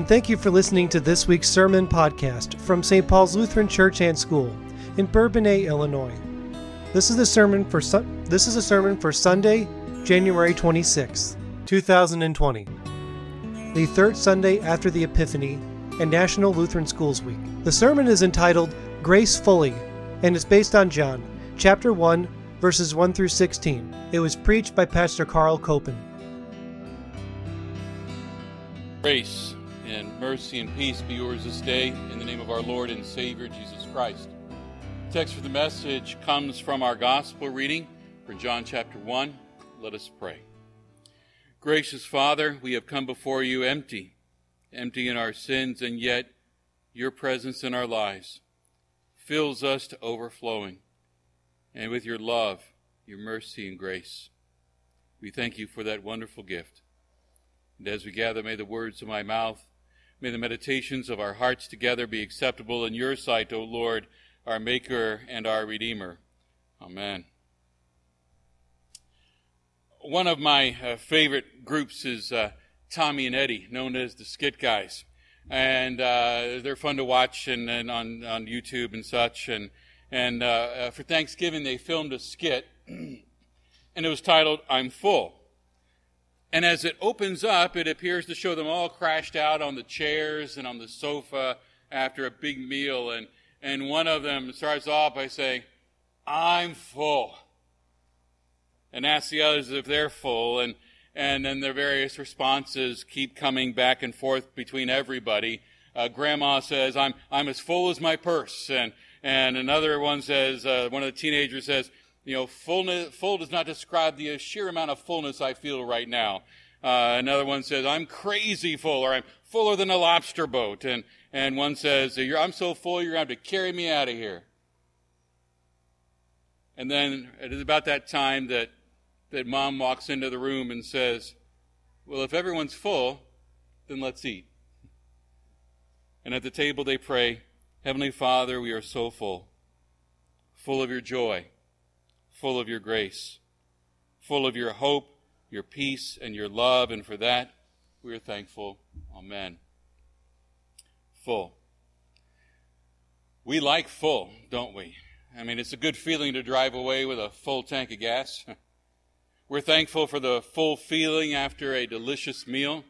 and thank you for listening to this week's sermon podcast from St. Paul's Lutheran Church and School in Bourbonnais, Illinois. This is a sermon for su- this is a sermon for Sunday, January 26th, 2020, the third Sunday after the Epiphany and National Lutheran Schools Week. The sermon is entitled Grace Fully and is based on John chapter 1 verses 1 through 16. It was preached by Pastor Carl Koeppen. Grace mercy and peace be yours this day in the name of our Lord and Savior Jesus Christ. The text for the message comes from our gospel reading for John chapter 1. Let us pray. Gracious Father, we have come before you empty, empty in our sins, and yet your presence in our lives fills us to overflowing. And with your love, your mercy, and grace, we thank you for that wonderful gift. And as we gather, may the words of my mouth, may the meditations of our hearts together be acceptable in your sight, O Lord, our Maker and our Redeemer. Amen. One of my uh, favorite groups is uh, Tommy and Eddie, known as the Skit Guys. And uh, they're fun to watch and, and, on, on YouTube and such. And, and uh, uh, for Thanksgiving, they filmed a skit, and it was titled, I'm Full. And as it opens up, it appears to show them all crashed out on the chairs and on the sofa after a big meal. And, and one of them starts off by saying, I'm full. And asks the others if they're full. And, and then their various responses keep coming back and forth between everybody. Uh, grandma says, I'm, I'm as full as my purse. And, and another one says, uh, one of the teenagers says, you know, fullness, full does not describe the sheer amount of fullness I feel right now. Uh, another one says, I'm crazy full, or I'm fuller than a lobster boat. And, and one says, I'm so full, you're going to have to carry me out of here. And then it is about that time that, that mom walks into the room and says, Well, if everyone's full, then let's eat. And at the table they pray, Heavenly Father, we are so full, full of your joy full of your grace, full of your hope, your peace, and your love. And for that, we are thankful. Amen. Full. We like full, don't we? I mean, it's a good feeling to drive away with a full tank of gas. We're thankful for the full feeling after a delicious meal.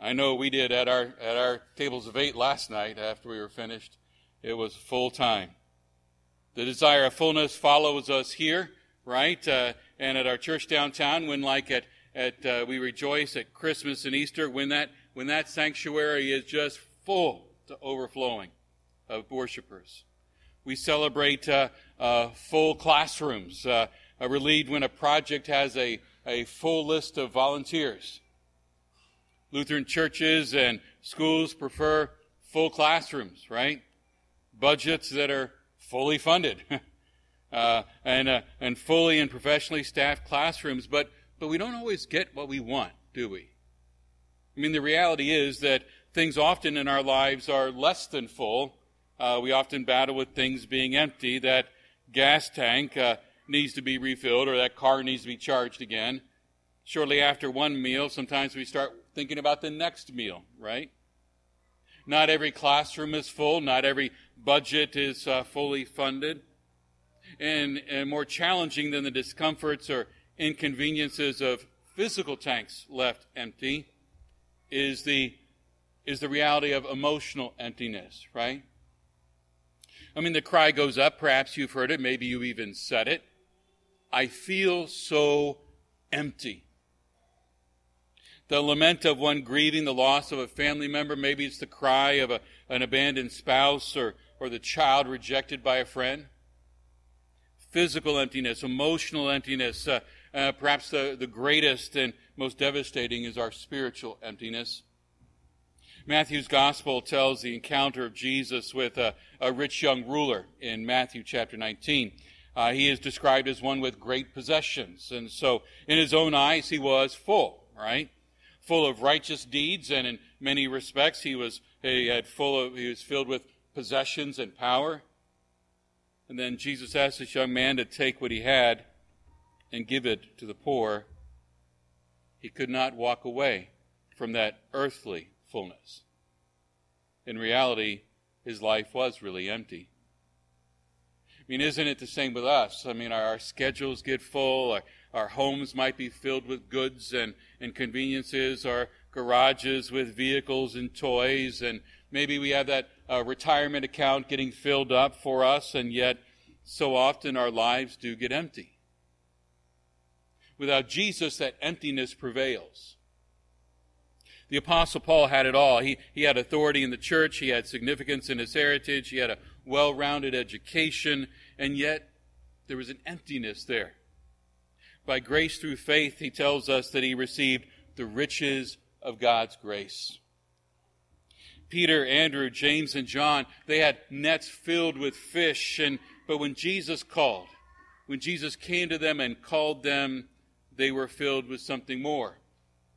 I know we did at our at our tables of eight last night after we were finished. It was full time. The desire of fullness follows us here, right? Uh, and at our church downtown, when like at, at uh, we rejoice at Christmas and Easter, when that when that sanctuary is just full to overflowing of worshipers. We celebrate uh, uh full classrooms, uh, relieved when a project has a, a full list of volunteers. Lutheran churches and schools prefer full classrooms, right? Budgets that are fully funded uh, and, uh, and fully and professionally staffed classrooms, but, but we don't always get what we want, do we? I mean, the reality is that things often in our lives are less than full. Uh, we often battle with things being empty. That gas tank uh, needs to be refilled, or that car needs to be charged again. Shortly after one meal, sometimes we start thinking about the next meal, right? Not every classroom is full. Not every budget is uh, fully funded. And, and more challenging than the discomforts or inconveniences of physical tanks left empty is the, is the reality of emotional emptiness, right? I mean, the cry goes up. Perhaps you've heard it. Maybe you even said it. I feel so empty the lament of one grieving the loss of a family member. Maybe it's the cry of a, an abandoned spouse or, or the child rejected by a friend. Physical emptiness, emotional emptiness. Uh, uh, perhaps the, the greatest and most devastating is our spiritual emptiness. Matthew's gospel tells the encounter of Jesus with a, a rich young ruler in Matthew chapter 19. Uh, he is described as one with great possessions. And so, in his own eyes, he was full, right? full of righteous deeds, and in many respects he was he had full of he was filled with possessions and power. And then Jesus asked this young man to take what he had and give it to the poor. He could not walk away from that earthly fullness. In reality, his life was really empty. I mean, isn't it the same with us? I mean, our, our schedules get full, our, our homes might be filled with goods and, and conveniences, our garages with vehicles and toys, and maybe we have that uh, retirement account getting filled up for us, and yet so often our lives do get empty. Without Jesus, that emptiness prevails. The Apostle Paul had it all. He, he had authority in the church, he had significance in his heritage, he had a well rounded education, and yet there was an emptiness there. By grace through faith, he tells us that he received the riches of God's grace. Peter, Andrew, James, and John, they had nets filled with fish, and but when Jesus called, when Jesus came to them and called them, they were filled with something more.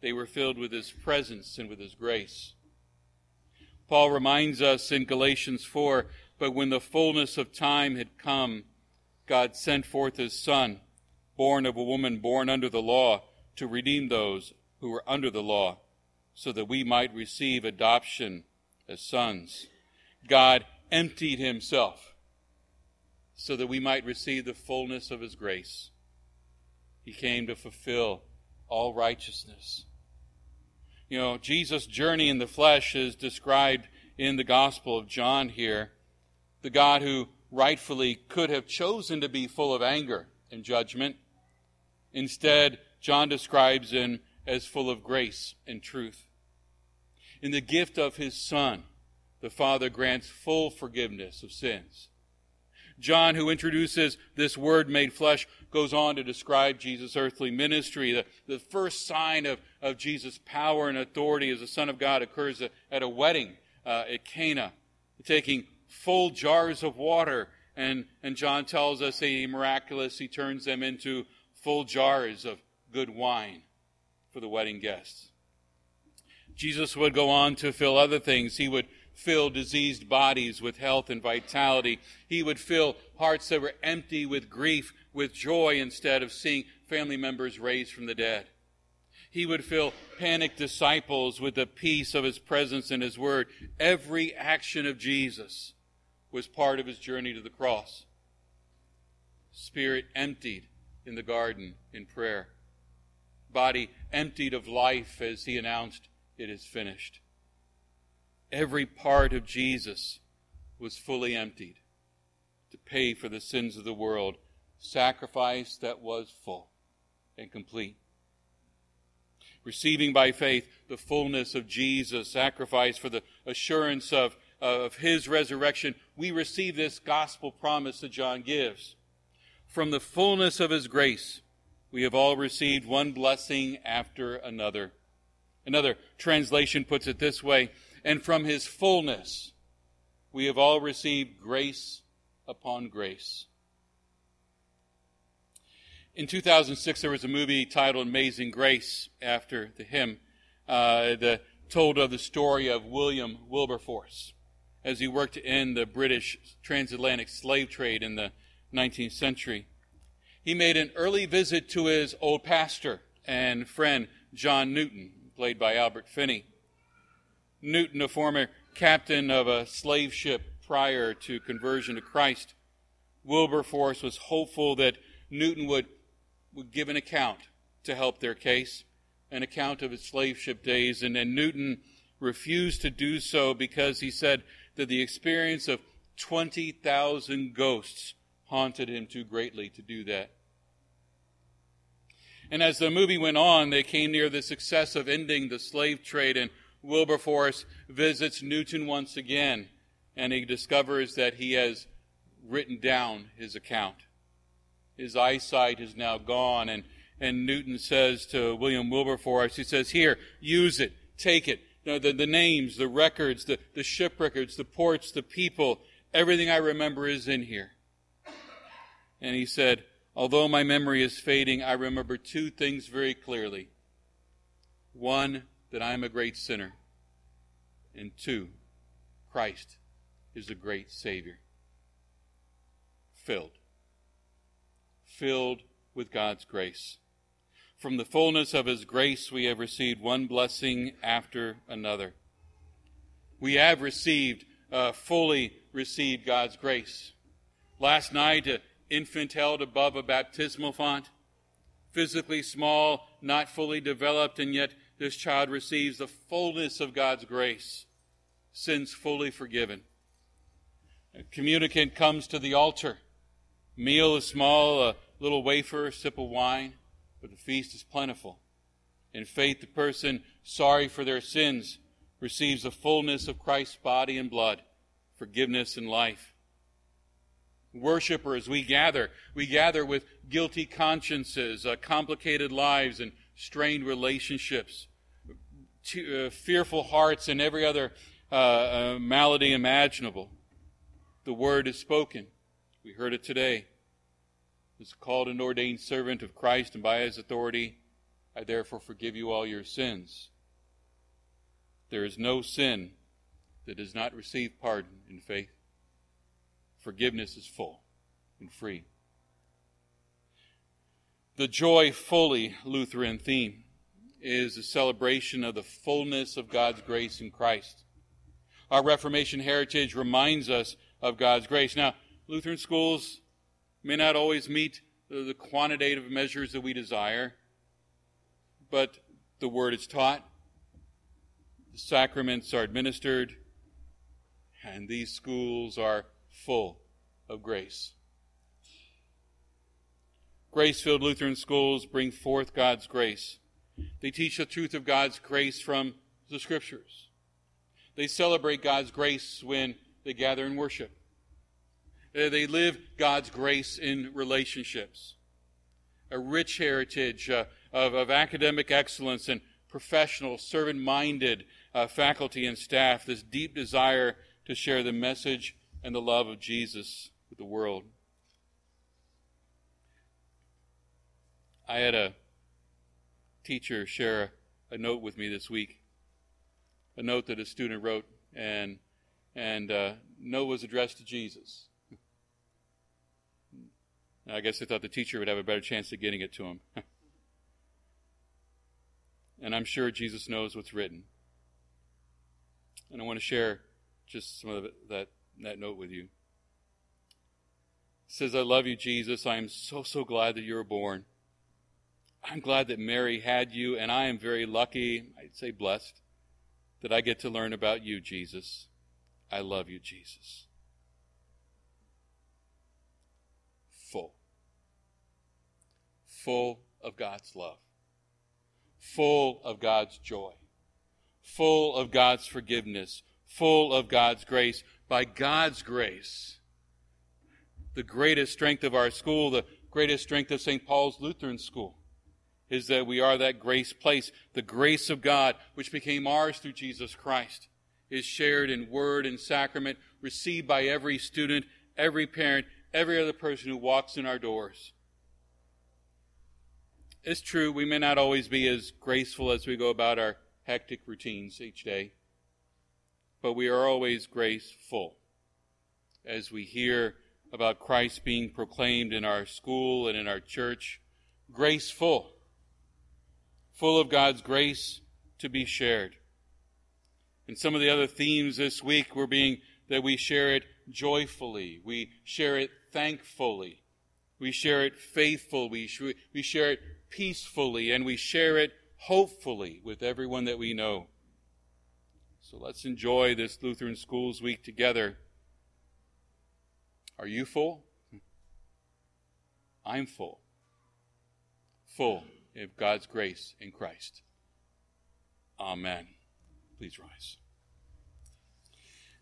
They were filled with his presence and with his grace. Paul reminds us in Galatians 4 But when the fullness of time had come, God sent forth his Son, born of a woman born under the law, to redeem those who were under the law, so that we might receive adoption as sons. God emptied himself so that we might receive the fullness of his grace. He came to fulfill all righteousness. You know, Jesus' journey in the flesh is described in the Gospel of John here. The God who rightfully could have chosen to be full of anger and judgment. Instead, John describes him as full of grace and truth. In the gift of his Son, the Father grants full forgiveness of sins. John, who introduces this word made flesh, goes on to describe Jesus' earthly ministry. The, the first sign of, of Jesus' power and authority as the Son of God occurs at a wedding uh, at Cana, taking full jars of water. And, and John tells us a miraculous, he turns them into full jars of good wine for the wedding guests. Jesus would go on to fill other things. He would fill diseased bodies with health and vitality. He would fill hearts that were empty with grief with joy instead of seeing family members raised from the dead. He would fill panicked disciples with the peace of his presence and his word. Every action of Jesus was part of his journey to the cross. Spirit emptied in the garden in prayer. Body emptied of life as he announced, It is finished. Every part of Jesus was fully emptied to pay for the sins of the world, sacrifice that was full and complete. Receiving by faith the fullness of Jesus' sacrifice for the assurance of, of his resurrection, we receive this gospel promise that John gives. From the fullness of his grace, we have all received one blessing after another. Another translation puts it this way and from his fullness we have all received grace upon grace. In 2006, there was a movie titled Amazing Grace after the hymn uh, that told of the story of William Wilberforce as he worked to end the British transatlantic slave trade in the 19th century. He made an early visit to his old pastor and friend, John Newton, played by Albert Finney. Newton, a former captain of a slave ship prior to conversion to Christ, Wilberforce was hopeful that Newton would, would give an account to help their case, an account of his slave ship days, and, and Newton refused to do so because he said that the experience of 20,000 ghosts haunted him too greatly to do that. And as the movie went on, they came near the success of ending the slave trade, and Wilberforce visits Newton once again, and he discovers that he has written down his account. His eyesight is now gone, and, and Newton says to William Wilberforce, he says, Here, use it, take it. You know, the, the names, the records, the, the ship records, the ports, the people, everything I remember is in here. And he said, Although my memory is fading, I remember two things very clearly. One, that I am a great sinner. And two, Christ is a great Savior. Filled. Filled with God's grace. from the fullness of His grace, we have received one blessing after another. We have received, uh, fully received God's grace. Last night, an infant held above a baptismal font, physically small, not fully developed, and yet this child receives the fullness of God's grace, sins fully forgiven. A communicant comes to the altar. Meal is small, a little wafer, a sip of wine but the feast is plentiful. In faith, the person sorry for their sins receives the fullness of Christ's body and blood, forgiveness and life. Worshippers, we gather. We gather with guilty consciences, uh, complicated lives, and strained relationships, to, uh, fearful hearts, and every other uh, uh malady imaginable. The word is spoken. We heard it today is called and ordained servant of Christ, and by his authority, I therefore forgive you all your sins. There is no sin that does not receive pardon in faith. Forgiveness is full and free. The joy fully Lutheran theme is a celebration of the fullness of God's grace in Christ. Our Reformation heritage reminds us of God's grace. Now, Lutheran schools may not always meet the quantitative measures that we desire, but the word is taught, the sacraments are administered, and these schools are full of grace. Grace filled Lutheran schools bring forth God's grace. They teach the truth of God's grace from the Scriptures. They celebrate God's grace when they gather in worship. Uh, they live God's grace in relationships. A rich heritage uh, of, of academic excellence and professional, servant minded uh, faculty and staff, this deep desire to share the message and the love of Jesus with the world. I had a teacher share a, a note with me this week, a note that a student wrote, and and uh, note was addressed to Jesus. I guess I thought the teacher would have a better chance of getting it to him. and I'm sure Jesus knows what's written. And I want to share just some of that, that note with you. Says, I love you, Jesus. I am so, so glad that you were born. I'm glad that Mary had you, and I am very lucky, I'd say blessed, that I get to learn about you, Jesus. I love you, Jesus. Full full of God's love, full of God's joy, full of God's forgiveness, full of God's grace. By God's grace, the greatest strength of our school, the greatest strength of St. Paul's Lutheran School, is that we are that grace place. The grace of God, which became ours through Jesus Christ, is shared in word and sacrament, received by every student, every parent, every other person who walks in our doors. It's true, we may not always be as graceful as we go about our hectic routines each day, but we are always graceful as we hear about Christ being proclaimed in our school and in our church. Graceful, full of God's grace to be shared. And some of the other themes this week were being that we share it joyfully, we share it thankfully, we share it faithful, we, we share it peacefully and we share it hopefully with everyone that we know. So let's enjoy this Lutheran Schools Week together. Are you full? I'm full. Full of God's grace in Christ. Amen. Please rise.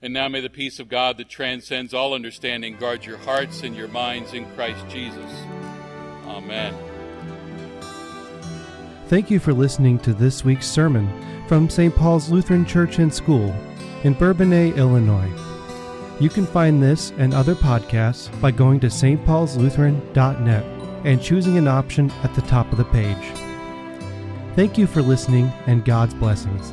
And now may the peace of God that transcends all understanding guard your hearts and your minds in Christ Jesus. Amen. Thank you for listening to this week's sermon from St. Paul's Lutheran Church and School in Bourbonnais, Illinois. You can find this and other podcasts by going to stpaulslutheran.net and choosing an option at the top of the page. Thank you for listening and God's blessings.